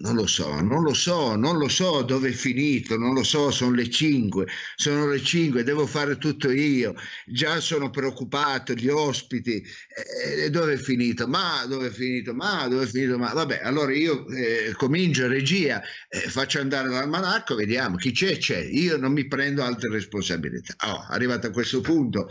non lo so, non lo so, non lo so dove è finito, non lo so, sono le 5, sono le 5, devo fare tutto io, già sono preoccupato, gli ospiti, eh, dove è finito? Ma dove è finito? Ma dove è finito? Ma vabbè, allora io eh, comincio regia, eh, faccio andare l'almanacco, vediamo chi c'è, c'è, io non mi prendo altre responsabilità. Oh, arrivato a questo punto,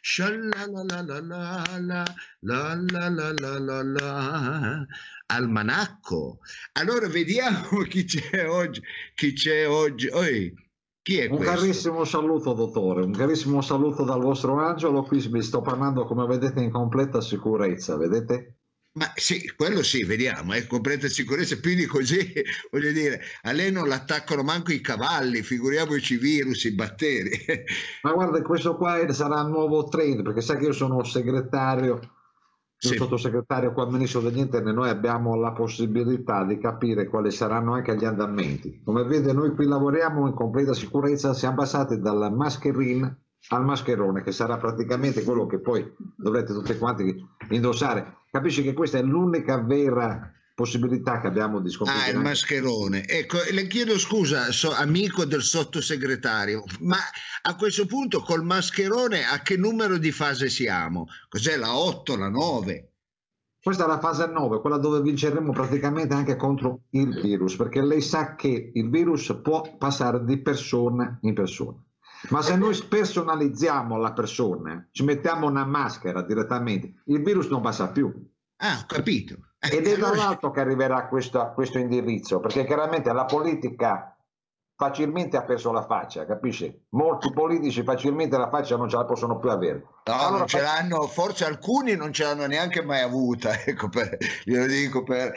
sha la la la la la la la la la la la la almanacco. Allora vediamo chi c'è oggi chi c'è oggi. Oi, chi è un questo? carissimo saluto dottore. Un carissimo saluto dal vostro angelo. Qui vi sto parlando come vedete in completa sicurezza vedete Ma sì, quello sì, vediamo, è completa sicurezza, più di così, voglio dire, a lei non l'attaccano manco i cavalli, figuriamoci i virus, i batteri. Ma guarda, questo qua sarà il nuovo trend, perché sai che io sono segretario, Sì. sottosegretario qua al Ministro degli Interni, noi abbiamo la possibilità di capire quali saranno anche gli andamenti. Come vede, noi qui lavoriamo in completa sicurezza, siamo passati dal mascherine al mascherone, che sarà praticamente quello che poi dovrete tutti quanti indossare. Capisci che questa è l'unica vera possibilità che abbiamo di sconfiggere. Ah, il mascherone. Ecco, le chiedo scusa, so- amico del sottosegretario, ma a questo punto col mascherone a che numero di fase siamo? Cos'è la 8, la 9? Questa è la fase 9, quella dove vinceremo praticamente anche contro il virus, perché lei sa che il virus può passare di persona in persona. Ma se noi spersonalizziamo la persona, ci mettiamo una maschera direttamente, il virus non passa più. Ah, ho capito. Ed è dall'alto che arriverà questo, questo indirizzo, perché chiaramente la politica facilmente ha perso la faccia, capisci? Molti politici facilmente la faccia non ce la possono più avere. No, Allora, non ce l'hanno, forse alcuni non ce l'hanno neanche mai avuta, ecco, per, glielo dico per...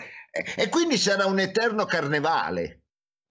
E quindi sarà un eterno carnevale.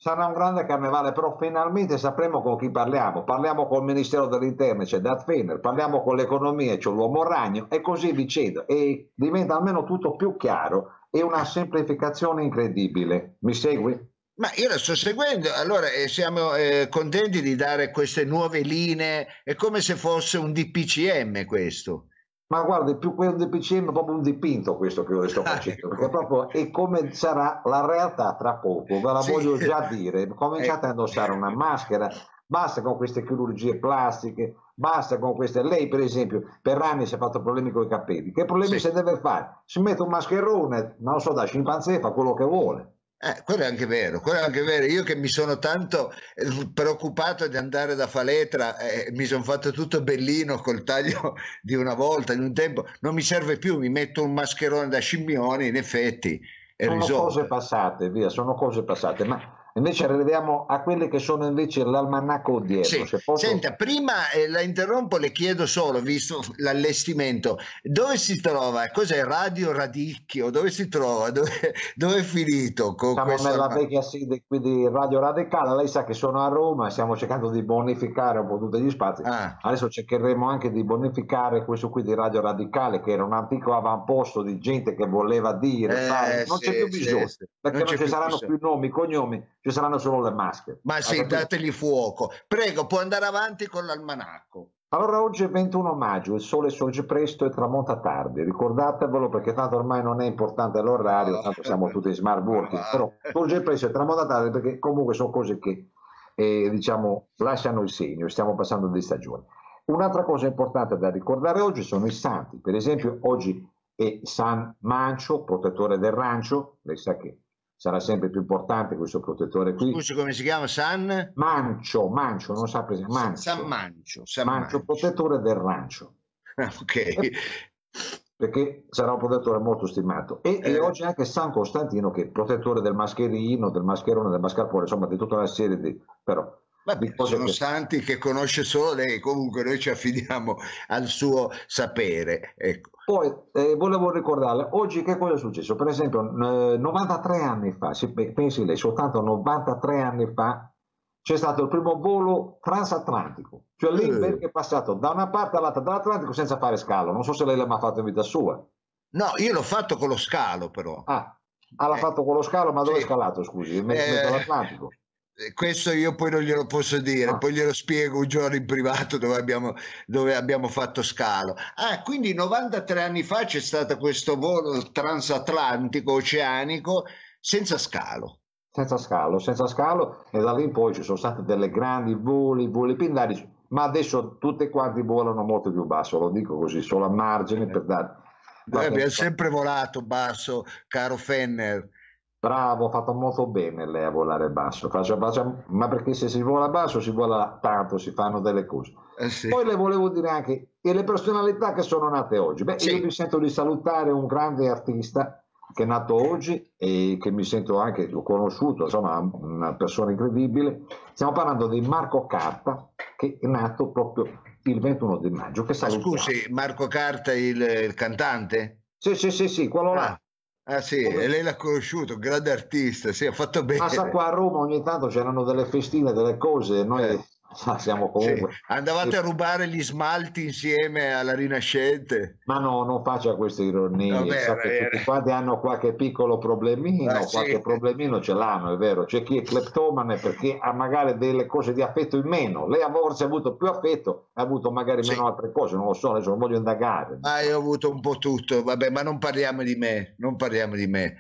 Sarà un grande carnevale, però finalmente sapremo con chi parliamo. Parliamo col Ministero dell'Interno, c'è Dat Fener, parliamo con l'economia, c'è l'uomo ragno e così dicendo. E diventa almeno tutto più chiaro e una semplificazione incredibile. Mi segui? Ma io la sto seguendo, allora eh, siamo eh, contenti di dare queste nuove linee, è come se fosse un DPCM questo. Ma guardi, più che un DPCM è proprio un dipinto questo che io le sto Ah, facendo, ecco. perché proprio è come sarà la realtà tra poco, ve la Sì. voglio già dire. Cominciate Ecco. a indossare una maschera, basta con queste chirurgie plastiche, basta con queste. Lei, per esempio, per anni si è fatto problemi con i capelli. Che problemi Sì. si deve fare? Si mette un mascherone, non so, da scimpanzé, fa quello che vuole. Eh, quello è anche vero, quello è anche vero. Io che mi sono tanto eh, preoccupato di andare da Faletra, eh, mi sono fatto tutto bellino col taglio di una volta, in un tempo, non mi serve più, mi metto un mascherone da scimmione, in effetti è sono cose risolto. passate, via, sono cose passate, ma invece arriviamo a quelle che sono invece l'almanacco odierno. Sì. se posso- Senta, prima eh, la interrompo, le chiedo solo, visto l'allestimento, dove si trova? Cos'è Radio Radicchio? Dove si trova? Dove, dove è finito con Siamo questo? nella vecchia sede qui di Radio Radicale, lei sa che sono a Roma, stiamo cercando di bonificare un po' tutti gli spazi. Ah, Adesso cercheremo anche di bonificare questo qui di Radio Radicale, che era un antico avamposto di gente che voleva dire, Eh, non c'è sì, più sì, bisogno, sì. perché Non non, c'è ci più saranno bisogno. più nomi, cognomi, ci saranno solo le maschere. ma sì, capito? dategli fuoco. Prego, può andare avanti con l'almanacco. Allora oggi è 21 maggio, il sole sorge presto e tramonta tardi, ricordatevelo perché tanto ormai non è importante l'orario, No. tanto siamo tutti in smart working, però sorge presto e tramonta tardi perché comunque sono cose che eh, diciamo lasciano il segno, stiamo passando di stagione. Un'altra cosa importante da ricordare oggi sono i santi, per esempio oggi è San Mancio, protettore del rancio, lei sa che sarà sempre più importante questo protettore qui. Scusi, come si chiama? San? Mancio, Mancio, non sa presente, Mancio, San Mancio. San Mancio, Mancio. protettore del rancio Ok. perché sarà un protettore molto stimato. E, e Eh. oggi anche San Costantino, che è protettore del mascherino, del mascherone, del mascarpone, insomma di tutta una serie di... però Vabbè, cose sono che- santi che conosce solo lei, comunque noi ci affidiamo al suo sapere. Ecco. Poi eh, volevo ricordarle, oggi che cosa è successo? Per esempio, eh, 93 anni fa, si- pensi lei, soltanto 93 anni fa c'è stato il primo volo transatlantico, cioè Lindbergh è passato da una parte all'altra dell'Atlantico senza fare scalo. Non so se lei l'ha mai fatto in vita sua. No, io l'ho fatto con lo scalo però. Ah, ah l'ha eh. fatto con lo scalo, ma dove sì. è scalato, scusi? In mezzo eh, all'Atlantico? Eh, questo io poi non glielo posso dire, ah. poi glielo spiego un giorno in privato dove abbiamo, dove abbiamo, fatto scalo. Ah, quindi 93 anni fa c'è stato questo volo transatlantico, oceanico, senza scalo senza scalo, senza scalo e da lì in poi ci sono stati delle grandi voli, voli pindarici, ma adesso tutte quanti volano molto più basso, lo dico così, solo a margine per dare... Noi abbiamo sempre volato basso, caro Fenner. Bravo, ha fatto molto bene lei a volare basso, faccia, faccia, ma perché se si vola basso si vola tanto, si fanno delle cose. Eh sì. Poi le volevo dire anche, e le personalità che sono nate oggi? Beh, sì. io mi sento di salutare un grande artista che è nato oggi e che mi sento anche, l'ho conosciuto, insomma, una persona incredibile. Stiamo parlando di Marco Carta, che è nato proprio il 21 di maggio. Che scusi, Marco Carta, il, il, cantante? Sì, sì, sì, sì, quello là. Ah. Sì, e lei l'ha conosciuto, grande artista, sì, ha fatto bene. Passa qua a Roma ogni tanto c'erano delle festine, delle cose, noi eh. Ma siamo comunque. Sì. Andavate a rubare gli smalti insieme alla Rinascente? Ma no, non faccia queste ironie. Vabbè, so che tutti quanti hanno qualche piccolo problemino, ah, qualche sì. problemino ce l'hanno, è vero. C'è chi è cleptomane perché ha magari delle cose di affetto in meno. Lei ha forse avuto più affetto, ha avuto magari sì. meno altre cose, non lo so, adesso non voglio indagare. Ma io ho avuto un po' tutto, vabbè, ma non parliamo di me, non parliamo di me.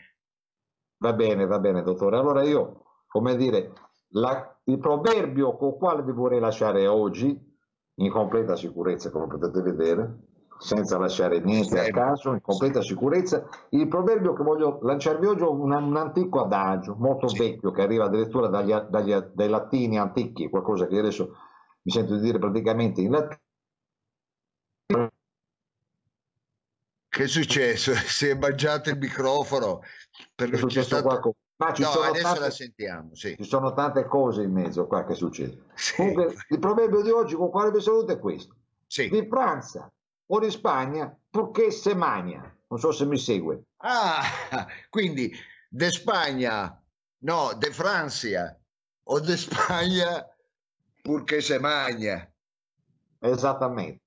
Va bene, va bene, dottore. Allora io, come dire, la, il proverbio con quale vi vorrei lasciare oggi, in completa sicurezza come potete vedere, senza lasciare niente a caso, in completa sicurezza, il proverbio che voglio lanciarvi oggi è un, un antico adagio, molto vecchio, che arriva addirittura dagli, dagli, dai latini antichi, qualcosa che adesso mi sento di dire praticamente in latino. Che è successo? Si è mangiato il microfono? Perché è successo stato... qualcosa? Ma ci, no, sono tante, la sentiamo, sì. ci sono tante cose in mezzo qua che succede. Sì. Comunque, il proverbio di oggi con quale vi saluto è questo. Sì. Di Francia o di Spagna, purché se magna. Non so se mi segue. Ah, quindi de Spagna, no, de Francia o de Spagna, purché se magna. Esattamente.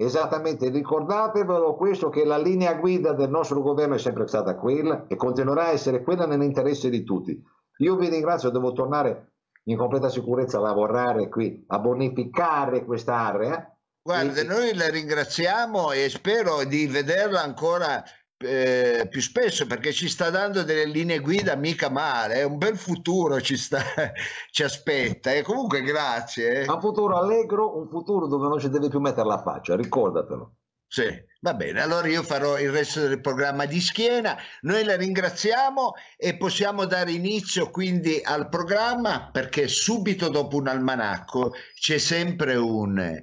Esattamente, ricordatevelo questo che la linea guida del nostro governo è sempre stata quella e continuerà a essere quella nell'interesse di tutti. Io vi ringrazio, devo tornare in completa sicurezza a lavorare qui, a bonificare quest'area. Guarda, e... noi la ringraziamo e spero di vederla ancora eh, più spesso perché ci sta dando delle linee guida mica male, è un bel futuro ci, sta, ci aspetta e comunque grazie. Eh. Un futuro allegro, un futuro dove non ci deve più mettere la faccia, ricordatelo. Sì, va bene, allora io farò il resto del programma di schiena, noi la ringraziamo e possiamo dare inizio quindi al programma perché subito dopo un almanacco c'è sempre un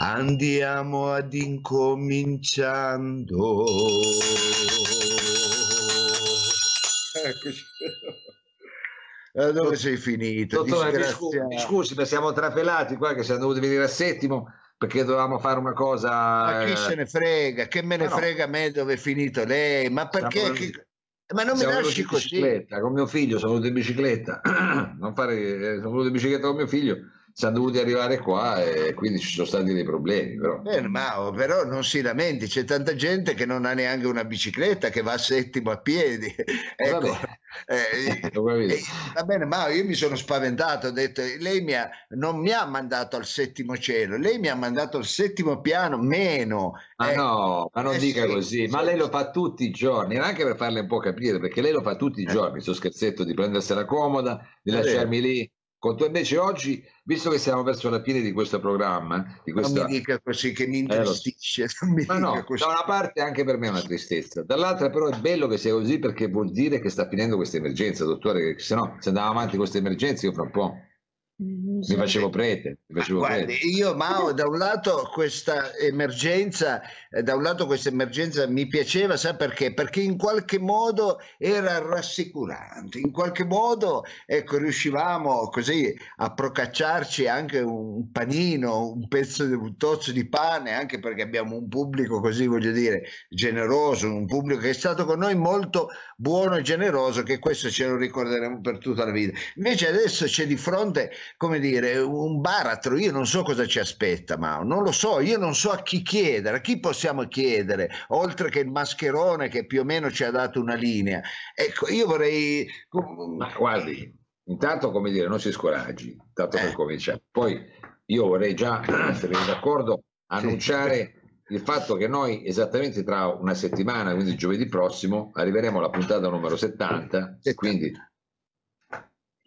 andiamo ad incominciando. Eccoci. Eh, dove sei finito? Dottore, mi scusi, mi scusi, ma siamo trapelati qua che siamo dovuti venire a settimo perché dovevamo fare una cosa. Ma chi eh... se ne frega? Che me ne no. frega a me dove è finito lei? Ma perché? Chi... Ma non mi lasci così. Con mio figlio sono venuto in bicicletta. non fare... Eh, sono venuto in bicicletta con mio figlio siamo dovuti arrivare qua e quindi ci sono stati dei problemi. Però, Bene, ma, però non si lamenti, c'è tanta gente che non ha neanche una bicicletta, che va a settimo a piedi. ecco. Eh, eh, va bene, ma io mi sono spaventato, ho detto, lei mi ha, non mi ha mandato al settimo cielo, lei mi ha mandato al settimo piano, meno. Ma eh, no, ma non eh, dica sì, così, sì, ma lei lo fa tutti i giorni, anche per farle un po' capire, perché lei lo fa tutti i eh. giorni, questo scherzetto di prendersela comoda, di lasciarmi lì con tu invece oggi, visto che siamo verso la fine di questo programma, di questa... non mi dica così che mi eh, intristisce. Eh, ma no, così. da una parte anche per me è una tristezza, dall'altra però è bello che sia così perché vuol dire che sta finendo questa emergenza, dottore, che se no se andiamo avanti questa emergenza io fra un po'. Mi facevo prete, mi facevo Guardi, prete. io Mao da un lato questa emergenza eh, da un lato questa emergenza mi piaceva sai perché? Perché in qualche modo era rassicurante in qualche modo ecco riuscivamo così a procacciarci anche un panino un pezzo di un tozzo di pane anche perché abbiamo un pubblico così voglio dire generoso un pubblico che è stato con noi molto buono e generoso che questo ce lo ricorderemo per tutta la vita. Invece adesso c'è di fronte come dire, un baratro, io non so cosa ci aspetta, ma non lo so, io non so a chi chiedere, a chi possiamo chiedere, oltre che il mascherone che più o meno ci ha dato una linea. Ecco, io vorrei... Ma guardi, intanto come dire, non si scoraggi, tanto eh. per cominciare. Poi io vorrei già, se siete d'accordo, annunciare sì. il fatto che noi esattamente tra una settimana, quindi giovedì prossimo, arriveremo alla puntata numero 70, 70. quindi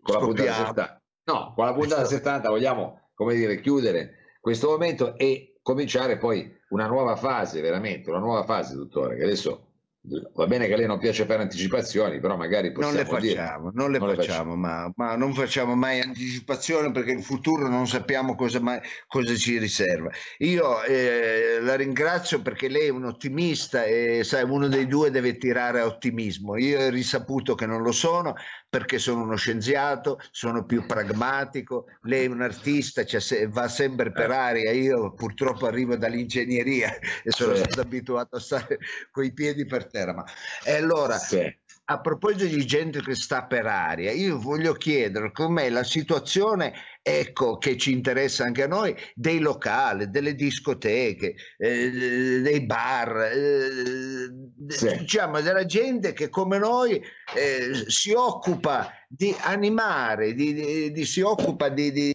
con la puntata 70 No, con la puntata 70 vogliamo, come dire, chiudere questo momento e cominciare poi una nuova fase, veramente, una nuova fase, dottore, che adesso Va bene che a lei non piace fare anticipazioni, però magari non le facciamo, non le non facciamo, le ma, ma, non facciamo mai anticipazioni perché il futuro non sappiamo cosa, mai, cosa ci riserva. Io eh, la ringrazio perché lei è un ottimista e sai, uno dei due deve tirare a ottimismo. Io ho risaputo che non lo sono perché sono uno scienziato, sono più pragmatico, lei è un artista, cioè, va sempre per eh. aria, io purtroppo arrivo dall'ingegneria e sono sì. stato abituato a stare coi piedi per terra. Ma... E allora, sì. a proposito di gente che sta per aria, io voglio chiedere com'è la situazione ecco che ci interessa anche a noi, dei locali, delle discoteche, eh, dei bar, eh, sì. diciamo della gente che come noi eh, si occupa di animare, di, di, di si occupa di, di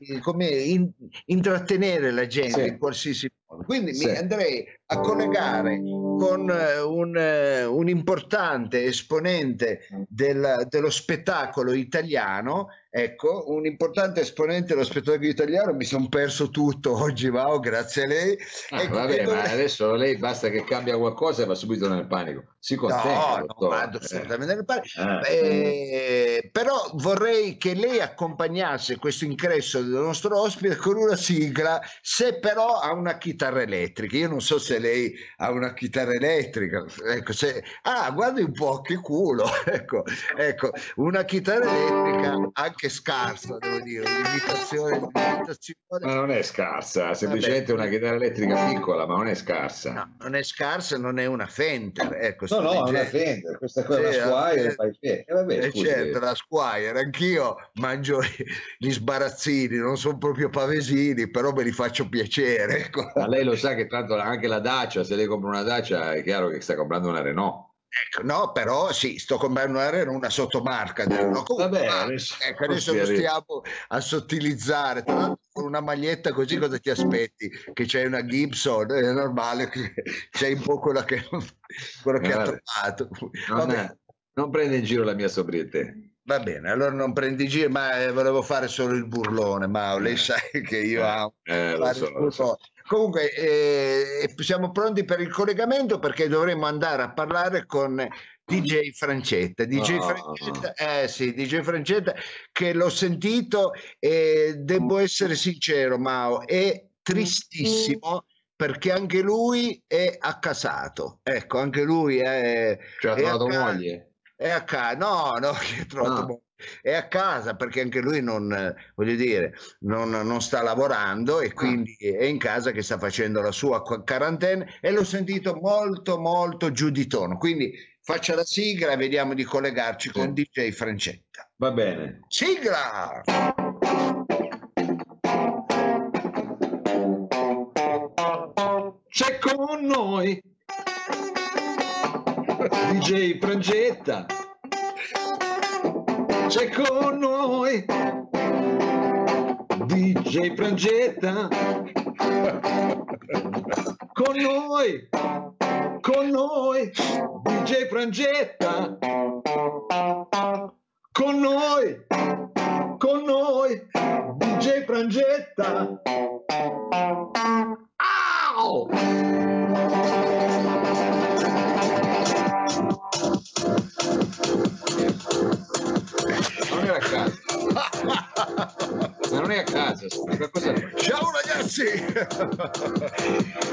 in, intrattenere la gente sì. in qualsiasi. Quindi sì. mi andrei a collegare con uh, un, uh, un, importante esponente del, dello spettacolo italiano Ecco, un importante esponente dello spettacolo italiano, mi sono perso tutto oggi, Mao, grazie a lei. Ah, ecco, vabbè, ma adesso lei basta che cambia qualcosa e va subito nel panico. Si contenta. No, non vado assolutamente nel panico. Ah. Eh, però vorrei che lei accompagnasse questo ingresso del nostro ospite con una sigla, se però ha una chitarra elettrica. Io non so se lei ha una chitarra elettrica. Ecco, se... Ah, guardi un po', che culo. ecco, ecco, una chitarra elettrica anche anche scarsa, devo dire, l'imitazione, l'imitazione. Ma non è scarsa, semplicemente Vabbè. una chitarra elettrica piccola, ma non è scarsa. No, non è scarsa, non è una Fender, ecco. No, no, è una Fender, questa qua è una Squire, eh, eh, vabbè, eh, certo, la Squire, anch'io mangio gli sbarazzini, non sono proprio pavesini, però me li faccio piacere. Ecco. Ma lei lo sa che tanto anche la Dacia, se lei compra una Dacia, è chiaro che sta comprando una Renault. Ecco, no, però sì, sto comprando una, una sottomarca del no, Vabbè, adesso, ecco, adesso lo stiamo a sottilizzare. Tra con una maglietta così cosa ti aspetti? Che c'è una Gibson, è normale che c'è un po' quella che, quella che ha trovato. Non, non prende in giro la mia sobrietà. Va bene, allora non prendi giro, ma eh, volevo fare solo il burlone, ma lei sa che io eh, amo eh, lo so, so. Comunque, eh, siamo pronti per il collegamento perché dovremmo andare a parlare con DJ Francetta. DJ, oh. Francetta, eh, sì, DJ Francetta, che l'ho sentito e devo essere sincero, Mao, è tristissimo perché anche lui è accasato. Ecco, anche lui è... Cioè ha trovato moglie? È a casa, no, no, che ha trovato moglie è a casa perché anche lui non, voglio dire, non, non, sta lavorando e quindi è in casa che sta facendo la sua quarantena e l'ho sentito molto molto giù di tono. Quindi faccia la sigla e vediamo di collegarci con DJ Francetta. Va bene. Sigla! C'è con noi DJ Frangetta c'è con noi DJ Frangetta con noi con noi DJ Frangetta. Con noi con noi DJ Frangetta.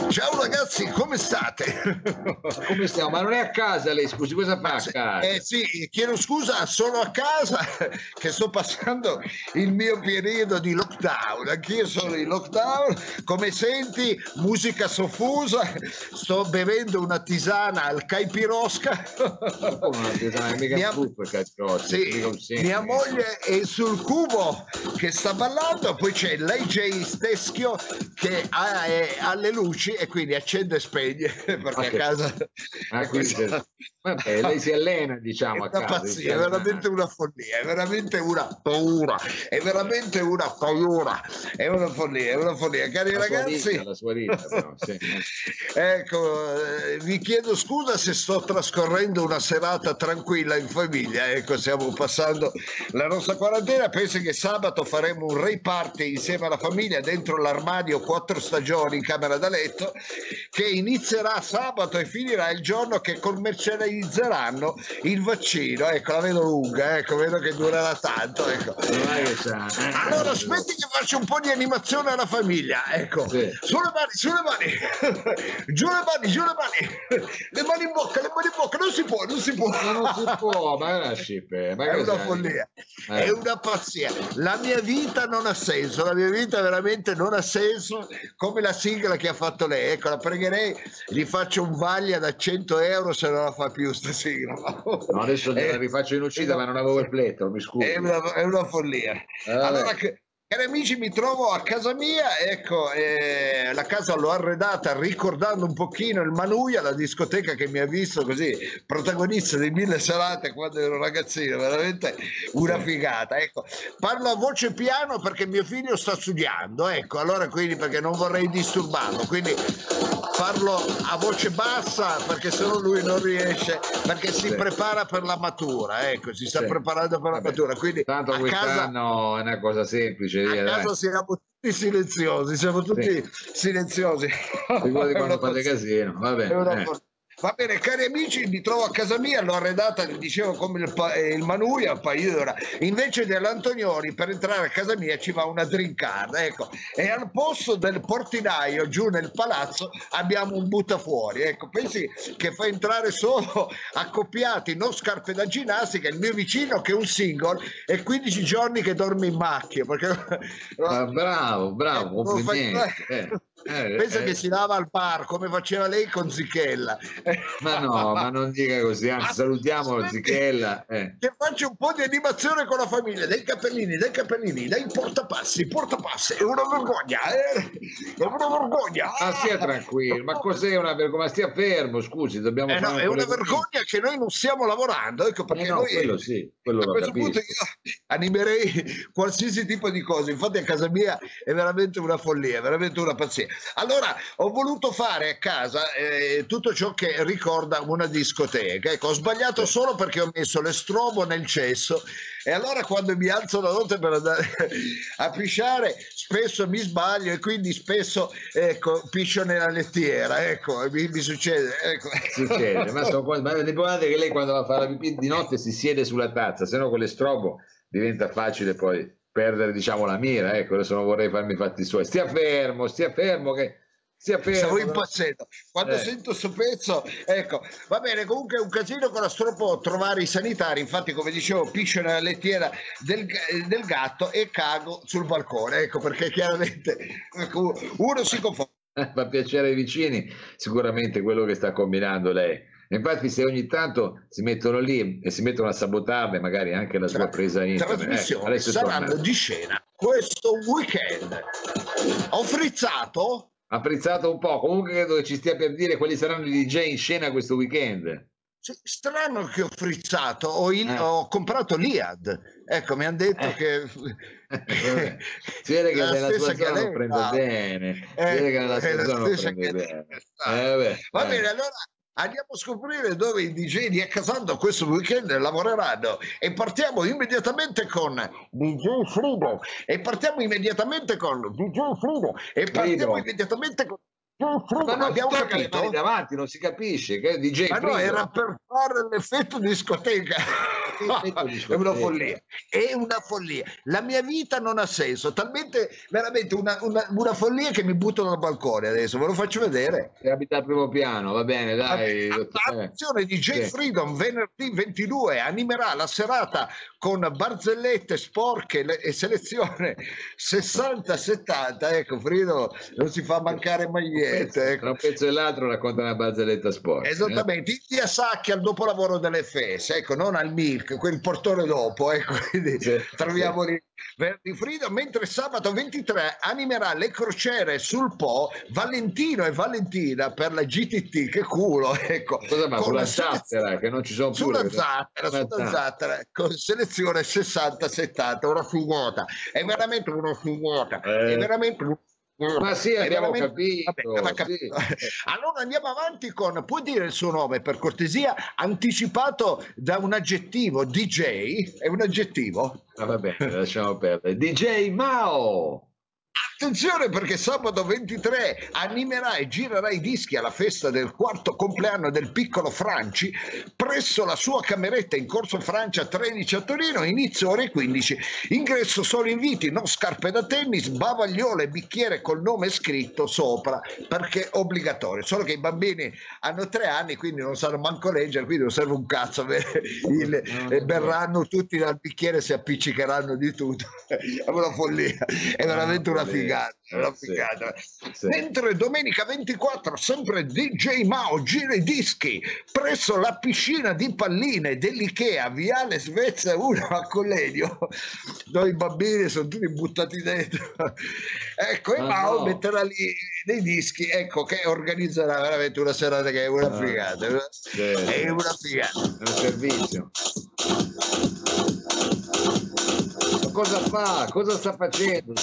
Ciao ragazzi, come state? Come stiamo? Ma non è a casa lei, scusi, cosa fa a casa? Eh sì, chiedo scusa, sono a casa che sto passando il mio periodo di lockdown. Anch'io sono in lockdown. Come senti, musica soffusa, sto bevendo una tisana al caipirosca. una tisana, mica mia, caipirosca, sì, mia moglie è sul cubo che sta ballando, poi c'è l'AJ Teschio che ha, è, ha, le luci e quindi accende e spegne perché a casa ah, quindi, vabbè, lei si allena diciamo è una casa, pazzia, è veramente una follia è veramente una paura è veramente una paura è una follia è una follia. Cari la ragazzi rita, la sua rita, però, sì. ecco eh, vi chiedo scusa se sto trascorrendo una serata tranquilla in famiglia. Ecco stiamo passando la nostra quarantena. Penso che sabato faremo un ray party insieme alla famiglia dentro l'armadio quattro stagioni in camera da letto che inizierà sabato e finirà il giorno che commercializzeranno il vaccino. Ecco la vedo lunga ecco vedo che durerà tanto ecco. allora aspetti che faccio un po' di animazione alla famiglia ecco. Sì. sulle mani sulle mani. Giù le mani giù le mani. Le mani in bocca le mani in bocca. Non si può non si può. Non si può ma è una scippe ma è una follia. Eh. è una pazzia. La mia vita non ha senso la mia vita veramente non ha senso come la sigla che ha fatto lei. Ecco, la pregherei, gli faccio un vaglia da 100 euro se non la fa più sta sigla. No, adesso eh, rifaccio in uscita, eh, ma non avevo il plettro, mi scusi. È una, è una follia. Eh, allora, Cari amici, mi trovo a casa mia, ecco, eh, la casa l'ho arredata ricordando un pochino il Manuia, la discoteca che mi ha visto così protagonista di mille serate quando ero ragazzino, veramente una figata. Ecco, parlo a voce piano perché mio figlio sta studiando, ecco, allora quindi perché non vorrei disturbarlo, quindi parlo a voce bassa perché sennò lui non riesce, perché si sì. prepara per la matura, ecco, si sta sì. preparando per la Vabbè, matura. Quindi tanto quest'anno casa... è una cosa semplice a caso siamo tutti silenziosi, siamo tutti sì. silenziosi. Figurati quando fate casino, va bene. Eh. Va bene, cari amici, mi trovo a casa mia, l'ho arredata, dicevo, come il, pa- il Manuia, un paio d'ora. Invece dell'Antonioni, per entrare a casa mia ci va una drinkard, ecco. E al posto del portinaio, giù nel palazzo, abbiamo un buttafuori. Ecco, pensi che fa entrare solo accoppiati, non scarpe da ginnastica, il mio vicino che è un single e 15 giorni che dorme in macchia. Perché... Ah, bravo, bravo, eh, complimenti. Eh. Eh, Pensa eh. che si lava al bar come faceva lei con Zichella. Ma no, ma non dica così, anzi salutiamo Zichella. Eh. Che faccio un po' di animazione con la famiglia, dei cappellini, dei cappellini, dei portapassi, portapassi, è una vergogna, eh? è una vergogna. Ma stia tranquillo, ma cos'è una vergogna? Ma stia fermo, scusi, dobbiamo eh no, È una vergogna che noi non stiamo lavorando, ecco perché eh no, noi... quello sì, quello a questo capisco. punto io animerei qualsiasi tipo di cose, infatti a casa mia è veramente una follia, è veramente una pazzia. Allora ho voluto fare a casa eh, tutto ciò che ricorda una discoteca. Ecco, ho sbagliato solo perché ho messo l'estrobo nel cesso e allora quando mi alzo la notte per andare a pisciare spesso mi sbaglio e quindi spesso ecco, piscio nella lettiera. Ecco, mi, mi succede. Ecco. Succede, ma, sono, ma ricordate che lei quando va a fare la pipì di notte si siede sulla tazza, se no con l'estrobo diventa facile poi perdere diciamo la mira, ecco, adesso non vorrei farmi i fatti suoi. Stia fermo, stia fermo che stia fermo. Stavo impazzendo. Quando eh. sento questo pezzo, ecco, va bene, comunque è un casino con la stropo trovare i sanitari, infatti come dicevo piscio nella lettiera del, del gatto e cago sul balcone, ecco perché chiaramente ecco, uno si confonde. Fa piacere ai vicini, sicuramente quello che sta combinando lei. Infatti, se ogni tanto si mettono lì e si mettono a sabotarle, magari anche la sua presa in trasmissione eh, saranno torna. di scena questo weekend. Ho frizzato? Ha frizzato un po'. Comunque, credo che ci stia per dire quali saranno i DJ in scena questo weekend. Sì, strano che ho frizzato, ho, in, eh. ho comprato l'IAD. Ecco, mi hanno detto eh. che. si vede che nella sua zona non prende bene. Si vede che nella sua zona non prende bene. Eh, Va bene, allora Andiamo a scoprire dove i DJ di Accasando questo weekend lavoreranno. E partiamo immediatamente con DJ Frido. E partiamo immediatamente con DJ Frido. E partiamo Frido. immediatamente con ma non abbiamo capito? davanti non si capisce che DJ ma no era per fare l'effetto discoteca è una follia, è una follia. La mia vita non ha senso, talmente veramente una, una, una follia che mi butto dal balcone adesso, ve lo faccio vedere. Se abita al primo piano, va bene, dai. Attenzione di J sì. Freedom venerdì 22 animerà la serata con barzellette sporche e selezione 60-70. Ecco, Frido non si fa mancare magliette. Ecco. Tra un pezzo e l'altro racconta una barzelletta sporca. Eh. Esattamente, eh? India Sacchi al dopolavoro dell'FS, ecco, non al Milk, quel portone dopo. Ecco, quindi sì, troviamo sì. Verdi Frido, mentre sabato 23 animerà le crociere sul Po Valentino e Valentina per la GTT, che culo, ecco. Cosa ma sulla zattera, che non ci sono sulla pure. Zattera, sulla zattera, con selezione 60-70, una figota. È veramente una figota, eh. è veramente una ma sì, abbiamo capito. Vabbè, capito. Sì. Allora andiamo avanti con, puoi dire il suo nome per cortesia, anticipato da un aggettivo, DJ, è un aggettivo? Ah, va bene, lasciamo perdere. DJ Mao! Attenzione perché sabato 23 animerà e girerà i dischi alla festa del quarto compleanno del piccolo Franci presso la sua cameretta in Corso Francia 13 a Torino, inizio ore 15. Ingresso solo inviti, non scarpe da tennis, bavagliole bicchiere col nome scritto sopra perché obbligatorio. Solo che i bambini hanno tre anni, quindi non sanno manco leggere, quindi non serve un cazzo. Il, berranno tutti dal bicchiere, si appiccicheranno di tutto. È una follia, è veramente una figata figata, una figata. Sì. Mentre domenica 24 sempre DJ Mao gira i dischi presso la piscina di palline dell'Ikea, Viale Svezia 1 a Collegno, dove i bambini sono tutti buttati dentro. ecco, e ah, Mao no. metterà lì dei dischi, ecco, che organizzerà veramente una serata che è una ah, figata. Sì. È una figata. È un servizio cosa fa? Cosa sta facendo?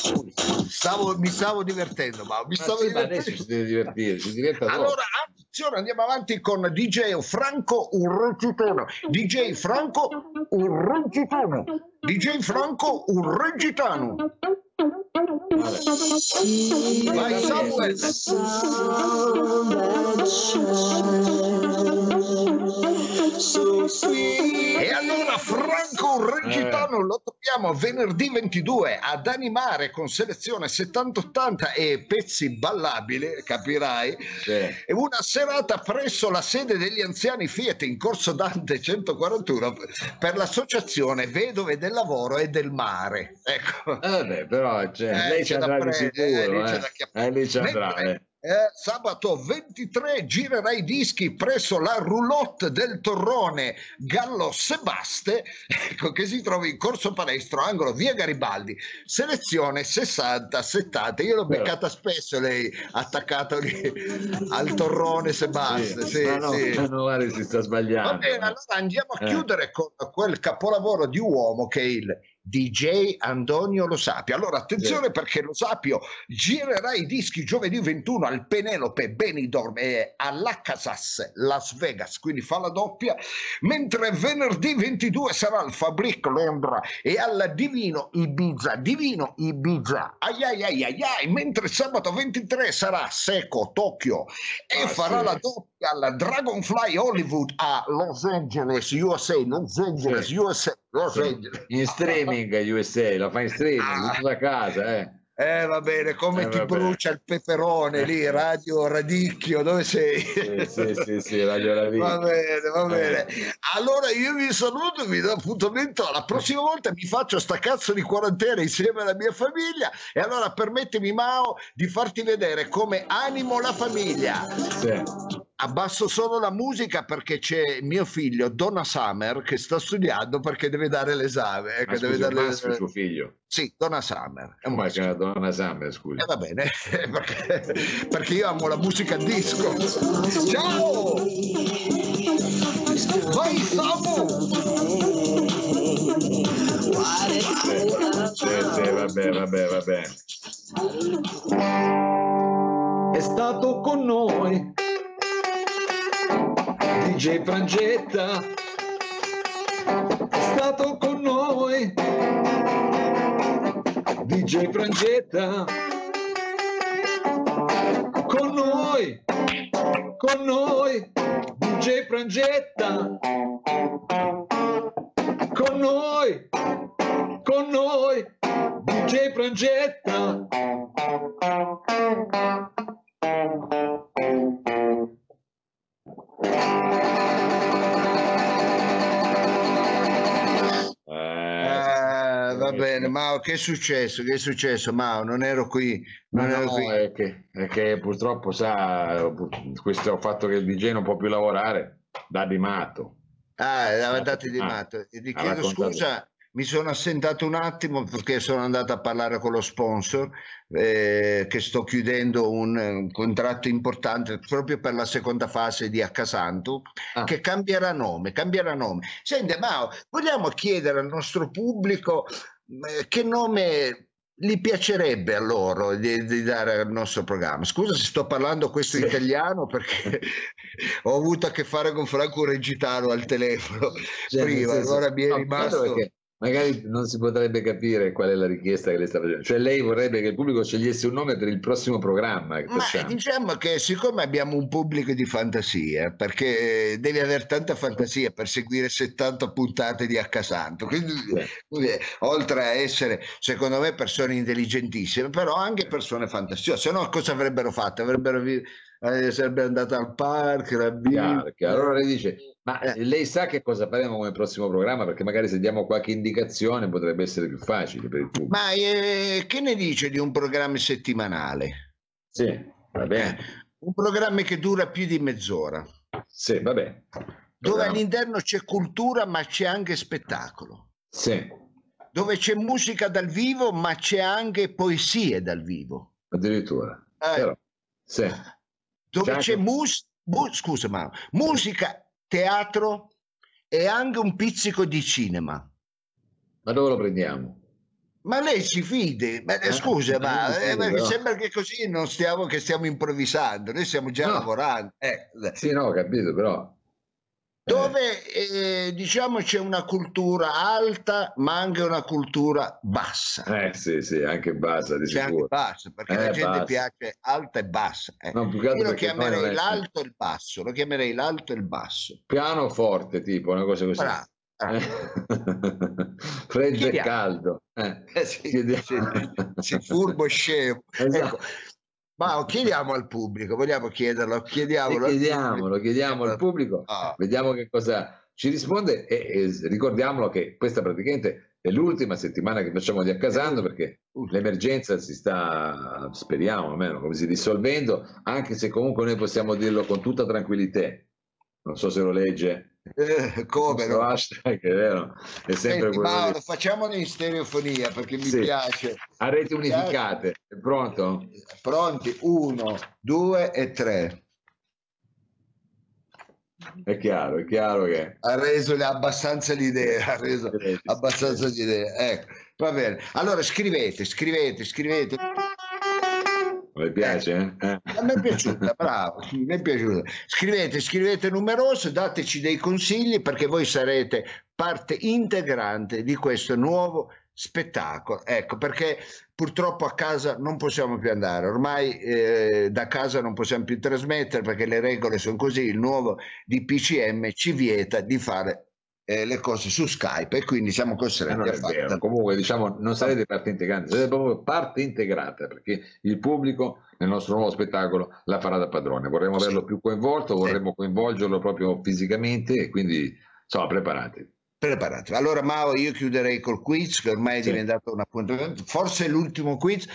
Stavo, mi stavo divertendo, ma mi stavo sì, divertendo. adesso si deve divertire, si allora, attenzione, andiamo avanti con DJ Franco Urregitano. DJ Franco Urregitano. DJ Franco Vai Samuel. E allora Franco Regitano eh. lo troviamo venerdì 22 ad animare con selezione 70-80 e pezzi ballabili, capirai. Sì. Una serata presso la sede degli anziani Fiat in Corso Dante 141 per l'associazione Vedove del Lavoro e del Mare. Ecco. Eh beh, però cioè, eh, lei ci andrà di sicuro. Eh, eh. eh, lei ci andrà. Eh, sabato 23 girerà i dischi presso la roulotte del Torrone Gallo Sebaste, ecco, che si trova in Corso Palestro, angolo via Garibaldi, selezione 60-70. Io l'ho beccata spesso lei attaccato lì al Torrone Sebaste. Sì, sì, no, no, sì. No, si sta sbagliando. Va bene, allora andiamo a eh. chiudere con quel capolavoro di uomo che è il DJ Antonio Lo Sapio. Allora attenzione sì. perché Lo Sapio girerà i dischi giovedì 21 al Penelope Benidorm e all'Accasas Las Vegas, quindi fa la doppia, mentre venerdì 22 sarà al Fabric Londra e al Divino Ibiza, Divino Ibiza, ai ai ai ai, ai. mentre sabato 23 sarà Seco Tokyo e ah, farà sì. la doppia al Dragonfly Hollywood a Los Angeles, USA, Los Angeles, sì. USA, Los Angeles. In streaming USA, lo fa in streaming, ah. da casa, eh. Eh va bene, come eh, ti brucia il peperone lì, Radio Radicchio, dove sei? Sì, sì, sì, sì Radio Radicchio. Va bene, va bene. Allora io vi saluto, vi do appuntamento, la prossima volta mi faccio sta cazzo di quarantena insieme alla mia famiglia e allora permettimi Mao di farti vedere come animo la famiglia. Sì abbasso solo la musica perché c'è mio figlio Donna Summer che sta studiando perché deve dare l'esame. Ecco, deve dare l'esame. suo figlio? Sì, Donna Summer. È un Ma che Donna Summer, scusi. Eh, va bene, perché, perché, io amo la musica disco. Ciao! Vai Samu! Vabbè, vabbè, vabbè. È stato con noi DJ Frangetta è stato con noi DJ Frangetta. Con noi, con noi, DJ Frangetta. Con noi, con noi, DJ Frangetta. Mao, che è successo? Che è successo, Mao? Non ero qui. Non no, ero no, qui. È, che, è che purtroppo sa, questo fatto che il DJ non può più lavorare, dà di matto. Ah, aveva dato di matto. E ti chiedo scusa, mi sono assentato un attimo perché sono andato a parlare con lo sponsor eh, che sto chiudendo un, un, contratto importante proprio per la seconda fase di Accasanto ah. che cambierà nome, cambierà nome. Senti, ma vogliamo chiedere al nostro pubblico che nome gli piacerebbe a loro di, di, dare al nostro programma. Scusa se sto parlando questo sì. italiano perché ho avuto a che fare con Franco Regitano al telefono cioè, prima, allora mi è rimasto... Perché magari non si potrebbe capire qual è la richiesta che lei sta facendo. Cioè lei vorrebbe che il pubblico scegliesse un nome per il prossimo programma. Che Ma diciamo che siccome abbiamo un pubblico di fantasia, perché devi avere tanta fantasia per seguire 70 puntate di Accasanto, quindi, quindi oltre a essere secondo me persone intelligentissime, però anche persone fantasiose, se no cosa avrebbero fatto? Avrebbero eh, sarebbe andata al parco, la chiaro, chiaro. Allora lei dice, ma eh. lei sa che cosa faremo come prossimo programma? Perché magari se diamo qualche indicazione potrebbe essere più facile per il pubblico. Ma eh, che ne dice di un programma settimanale? Sì, va bene. Eh, un programma che dura più di mezz'ora. Sì, va bene. Dove all'interno c'è cultura ma c'è anche spettacolo. Sì. Dove c'è musica dal vivo ma c'è anche poesie dal vivo. Addirittura. Eh. Però, sì dove c'è mus- mu- scusa, ma, musica, teatro e anche un pizzico di cinema. Ma dove lo prendiamo? Ma lei si fide, ma, eh, scusa, ma eh, sembra che così non stiamo, che stiamo improvvisando, noi stiamo già no. lavorando. Eh. Sì, no, ho capito, però dove eh, diciamo c'è una cultura alta ma anche una cultura bassa. Eh sì, sì, anche bassa di c'è sicuro. Anche bassa, perché eh, la gente bassa. piace alta e bassa. Eh. No, Io lo chiamerei l'alto e il basso, lo chiamerei l'alto e il basso. Piano forte, tipo, una cosa così. Bravo. Freddo e caldo. Eh. Eh, sì, sì, sì, furbo e scemo. Esatto. Ecco, ma chiediamo al pubblico, vogliamo chiederlo? Chiediamolo, chiediamolo, chiediamo al pubblico, ah. vediamo che cosa ci risponde e, e, ricordiamolo che questa praticamente è l'ultima settimana che facciamo di Accasando perché l'emergenza si sta, speriamo almeno, come si dissolvendo, anche se comunque noi possiamo dirlo con tutta tranquillità. Non so se lo legge, eh, come no? hashtag, è vero? È sempre Senti, Paolo, di... facciamolo in stereofonia perché mi sì. piace. A reti unificate, è pronto? Pronti, uno, due e tre. È chiaro, è chiaro che... Ha reso abbastanza l'idea, ha reso abbastanza l'idea. Ecco, va bene. Allora scrivete, scrivete, scrivete. Mi piace? Eh? A me è piaciuta, bravo, mi è piaciuta. Scrivete, scrivete numeroso, dateci dei consigli perché voi sarete parte integrante di questo nuovo spettacolo. Ecco, perché purtroppo a casa non possiamo più andare, ormai eh, da casa non possiamo più trasmettere perché le regole sono così, il nuovo DPCM ci vieta di fare eh, le cose su Skype e quindi siamo costretti a fare. Comunque, diciamo, non sarete parte integrante, sarete proprio parte integrata perché il pubblico nel nostro nuovo spettacolo la farà da padrone. Vorremmo averlo sì. più coinvolto, vorremmo sì. coinvolgerlo proprio fisicamente e quindi insomma, preparatevi. Preparati. Allora, Mao, io chiuderei col quiz che ormai è sì. diventato un appuntamento, forse l'ultimo quiz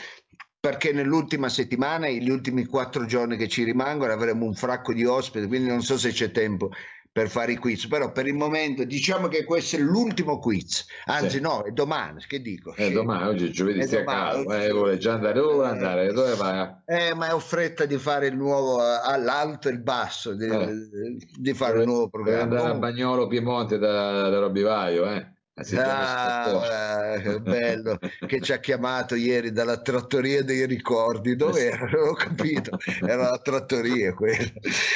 perché nell'ultima settimana, gli ultimi quattro giorni che ci rimangono, avremo un fracco di ospiti, quindi non so se c'è tempo per fare i quiz, però per il momento diciamo che questo è l'ultimo quiz, anzi sì. no, è domani, che dico? È domani, oggi è giovedì, stia calmo, eh, vuole già andare, dove vuole andare, dove vai? Eh, ma ho fretta di fare il nuovo, eh, all'alto e il basso, di, eh. di fare il nuovo programma. Deve andare a Bagnolo Piemonte da, da Robivaio, eh? Ah, ah bello che ci ha chiamato ieri dalla trattoria dei ricordi dove era? Non ho capito, era la trattoria quella.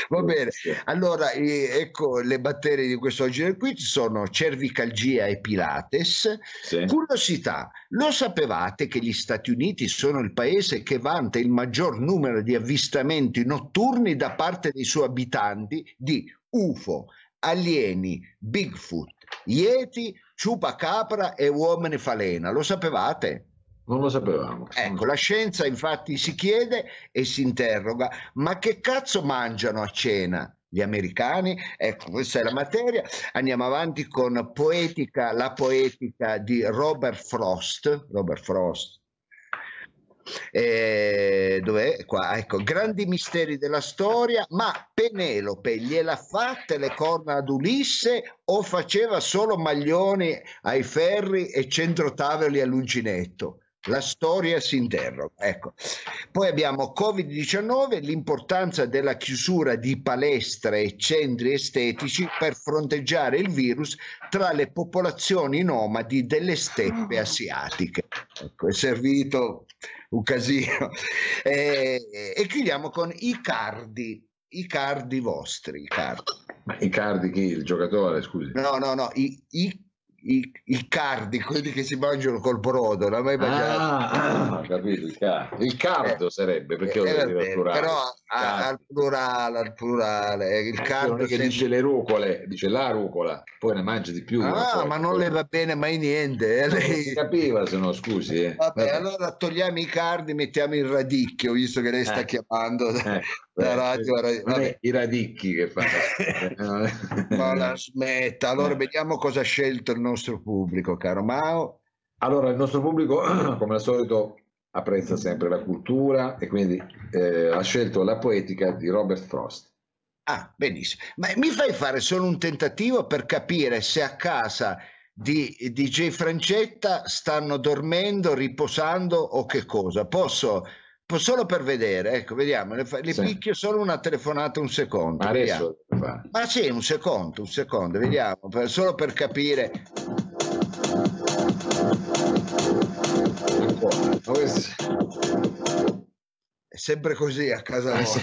Va bene, allora ecco le batterie di quest'oggi del quiz sono cervicalgia e pilates. Sì. Curiosità, lo sapevate che gli Stati Uniti sono il paese che vanta il maggior numero di avvistamenti notturni da parte dei suoi abitanti di UFO, alieni, Bigfoot, Yeti, Ciupacapra e Uomini Falena. Lo sapevate? Non lo sapevamo. Ecco, la scienza infatti si chiede e si interroga, ma che cazzo mangiano a cena? Gli americani, ecco, questa è la materia. Andiamo avanti con poetica, la poetica di Robert Frost. Robert Frost, eh, dov'è? Qua, ecco, grandi misteri della storia, ma Penelope gliela fatte le corna ad Ulisse o faceva solo maglioni ai ferri e centrotavoli all'uncinetto? La storia si interroga. Ecco. Poi abbiamo Covid-19, l'importanza della chiusura di palestre e centri estetici per fronteggiare il virus tra le popolazioni nomadi delle steppe asiatiche. Ecco, è servito un casino. E, e chiudiamo con i cardi, i cardi vostri. I cardi. Ma i cardi chi? Il giocatore, scusi? No, no, no, i, i i, i, cardi, quelli che si mangiano col brodo, non mai mangiato. Ah, ah, capito, il, car- il cardo eh, sarebbe, perché eh, lo dire plurale. Però a, al plurale, al plurale, il eh, cardo che sempre... dice le rucole, dice la rucola, poi ne mangia di più. Ah, ma non le va bene mai niente. Eh, lei... Non si capiva se no, scusi. Eh. Vabbè, Vabbè, allora togliamo i cardi, mettiamo il radicchio, visto che lei sta eh. Chiamando. Eh la radio, radio i radicchi che fanno ma la smetta. Allora vediamo cosa ha scelto il nostro pubblico caro Mao. Allora il nostro pubblico come al solito apprezza sempre la cultura e quindi eh, ha scelto la poetica di Robert Frost. Ah benissimo. Ma mi fai fare solo un tentativo per capire se a casa di DJ Francetta stanno dormendo, riposando o che cosa? Posso solo per vedere, ecco, vediamo, le, le sì. picchio solo una telefonata un secondo. Adesso Ma sì, un secondo, un secondo, vediamo, per, solo per capire. È sempre così a casa eh, nostra.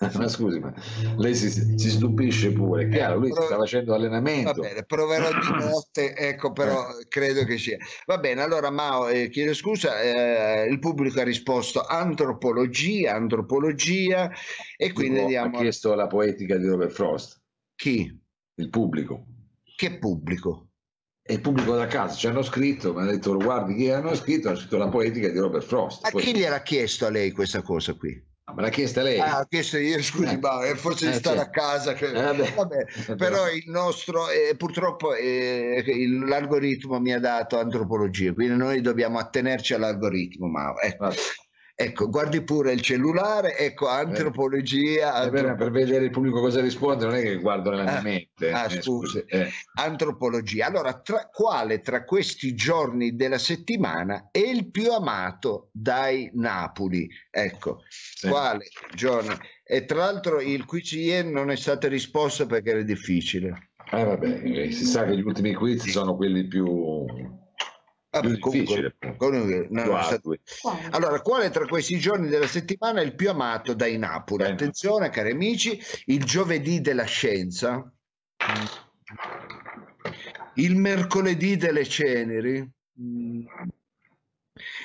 ma scusi, ma lei si, si stupisce pure, chiaro, lui Prov- sta facendo allenamento. Va bene, proverò di notte, ecco, però eh. credo che sia. Va bene, allora Mao, eh, chiedo scusa, eh, il pubblico ha risposto antropologia, antropologia, e quindi Dico, andiamo... Ha chiesto la poetica di Robert Frost. Chi? Il pubblico. Che pubblico? E il pubblico da casa ci hanno scritto, mi hanno detto guardi chi hanno scritto, hanno scritto la poetica di Robert Frost. Ma Poi... chi gliel'ha chiesto a lei questa cosa qui? Me l'ha chiesta lei. Ah, chiesto io, scusi, eh. ma forse eh, di stare certo. a casa. Che... Eh, vabbè. Vabbè, però il nostro, eh, purtroppo eh, l'algoritmo mi ha dato antropologia, quindi noi dobbiamo attenerci all'algoritmo. Ma, ecco. Ecco, guardi pure il cellulare, ecco, antropologia. Antropologia. Per, per, vedere il pubblico cosa risponde, non è che guardo nella mia ah, mente. Ah, eh, scusi. Eh. Antropologia. Allora, tra, quale tra questi giorni della settimana è il più amato dai Napoli? Ecco, sì. quale giorno? E tra l'altro il quiz ieri non è stato risposto perché era difficile. Eh vabbè, si sa che gli ultimi quiz sono quelli più Vabbè, comunque, comunque, no, stato... Allora, quale tra questi giorni della settimana è il più amato dai Napoli? Bene. Attenzione, cari amici, il giovedì della scienza, il mercoledì delle ceneri,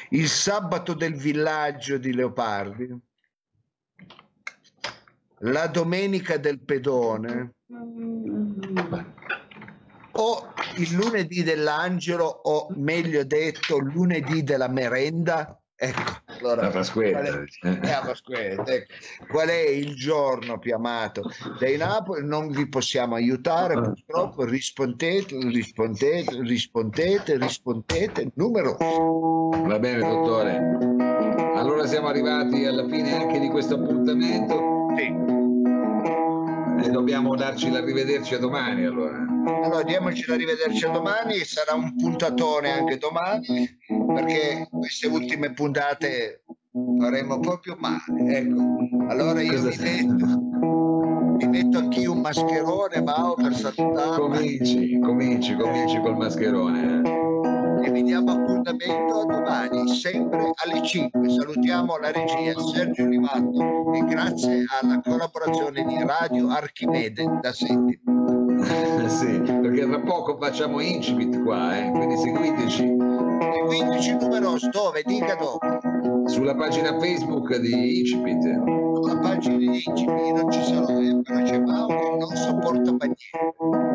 il sabato del villaggio di Leopardi, la domenica del pedone o il lunedì dell'angelo o meglio detto lunedì della merenda? Ecco allora, la Pasquetta, qual è, eh, la Pasquetta ecco. qual è il giorno più amato? Dei Napoli non vi possiamo aiutare purtroppo rispondete rispondete rispondete rispondete numero va bene dottore. Allora siamo arrivati alla fine anche di questo appuntamento. Sì dobbiamo darci l'arrivederci a domani allora. Allora diamoci l'arrivederci a domani, sarà un puntatone anche domani perché queste ultime puntate faremo proprio male. Ecco, allora io Cosa mi metto, mi metto anch'io un mascherone, Mao, per salutare. Cominci, cominci, cominci col mascherone. E vi diamo appuntamento a domani, sempre alle 5. Salutiamo la regia Sergio Livatto e grazie alla collaborazione di Radio Archimede da Senti. sì, perché tra poco facciamo incipit qua, eh? quindi seguiteci. Seguiteci numeroso, dove? Dica dove. Sulla pagina Facebook di Incipit. Sulla pagina di Incipit non ci sarò, eh, però c'è Mao che non sopporta bandiere.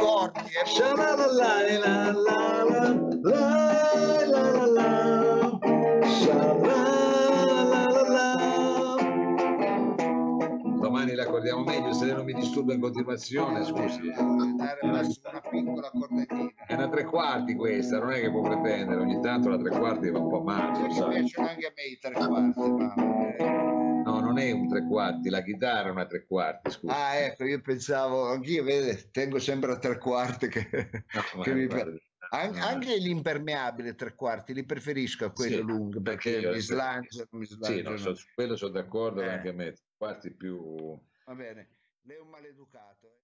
D'accordo, Shalalala, la la. Domani l'accordiamo meglio, se lei non mi disturba in continuazione, scusi. una, una piccola cornetina. È una tre quarti questa, non è che può pretendere, ogni tanto la tre quarti va un po' male, Mi piacciono anche a me i tre quarti, ma... No, non è un tre quarti, la chitarra è una tre quarti, scusi. Ah, ecco, io pensavo, anch'io, vede, tengo sempre a tre quarti che, No, che mi guardi, piace. An- Anche l'impermeabile tre quarti li preferisco a quello Sì, lungo perché io, mi sì. slangiano, mi Sì, slangiano. no, so- su quello sono d'accordo Eh. anche a me, quarti più... Va bene, lei è un maleducato. eh.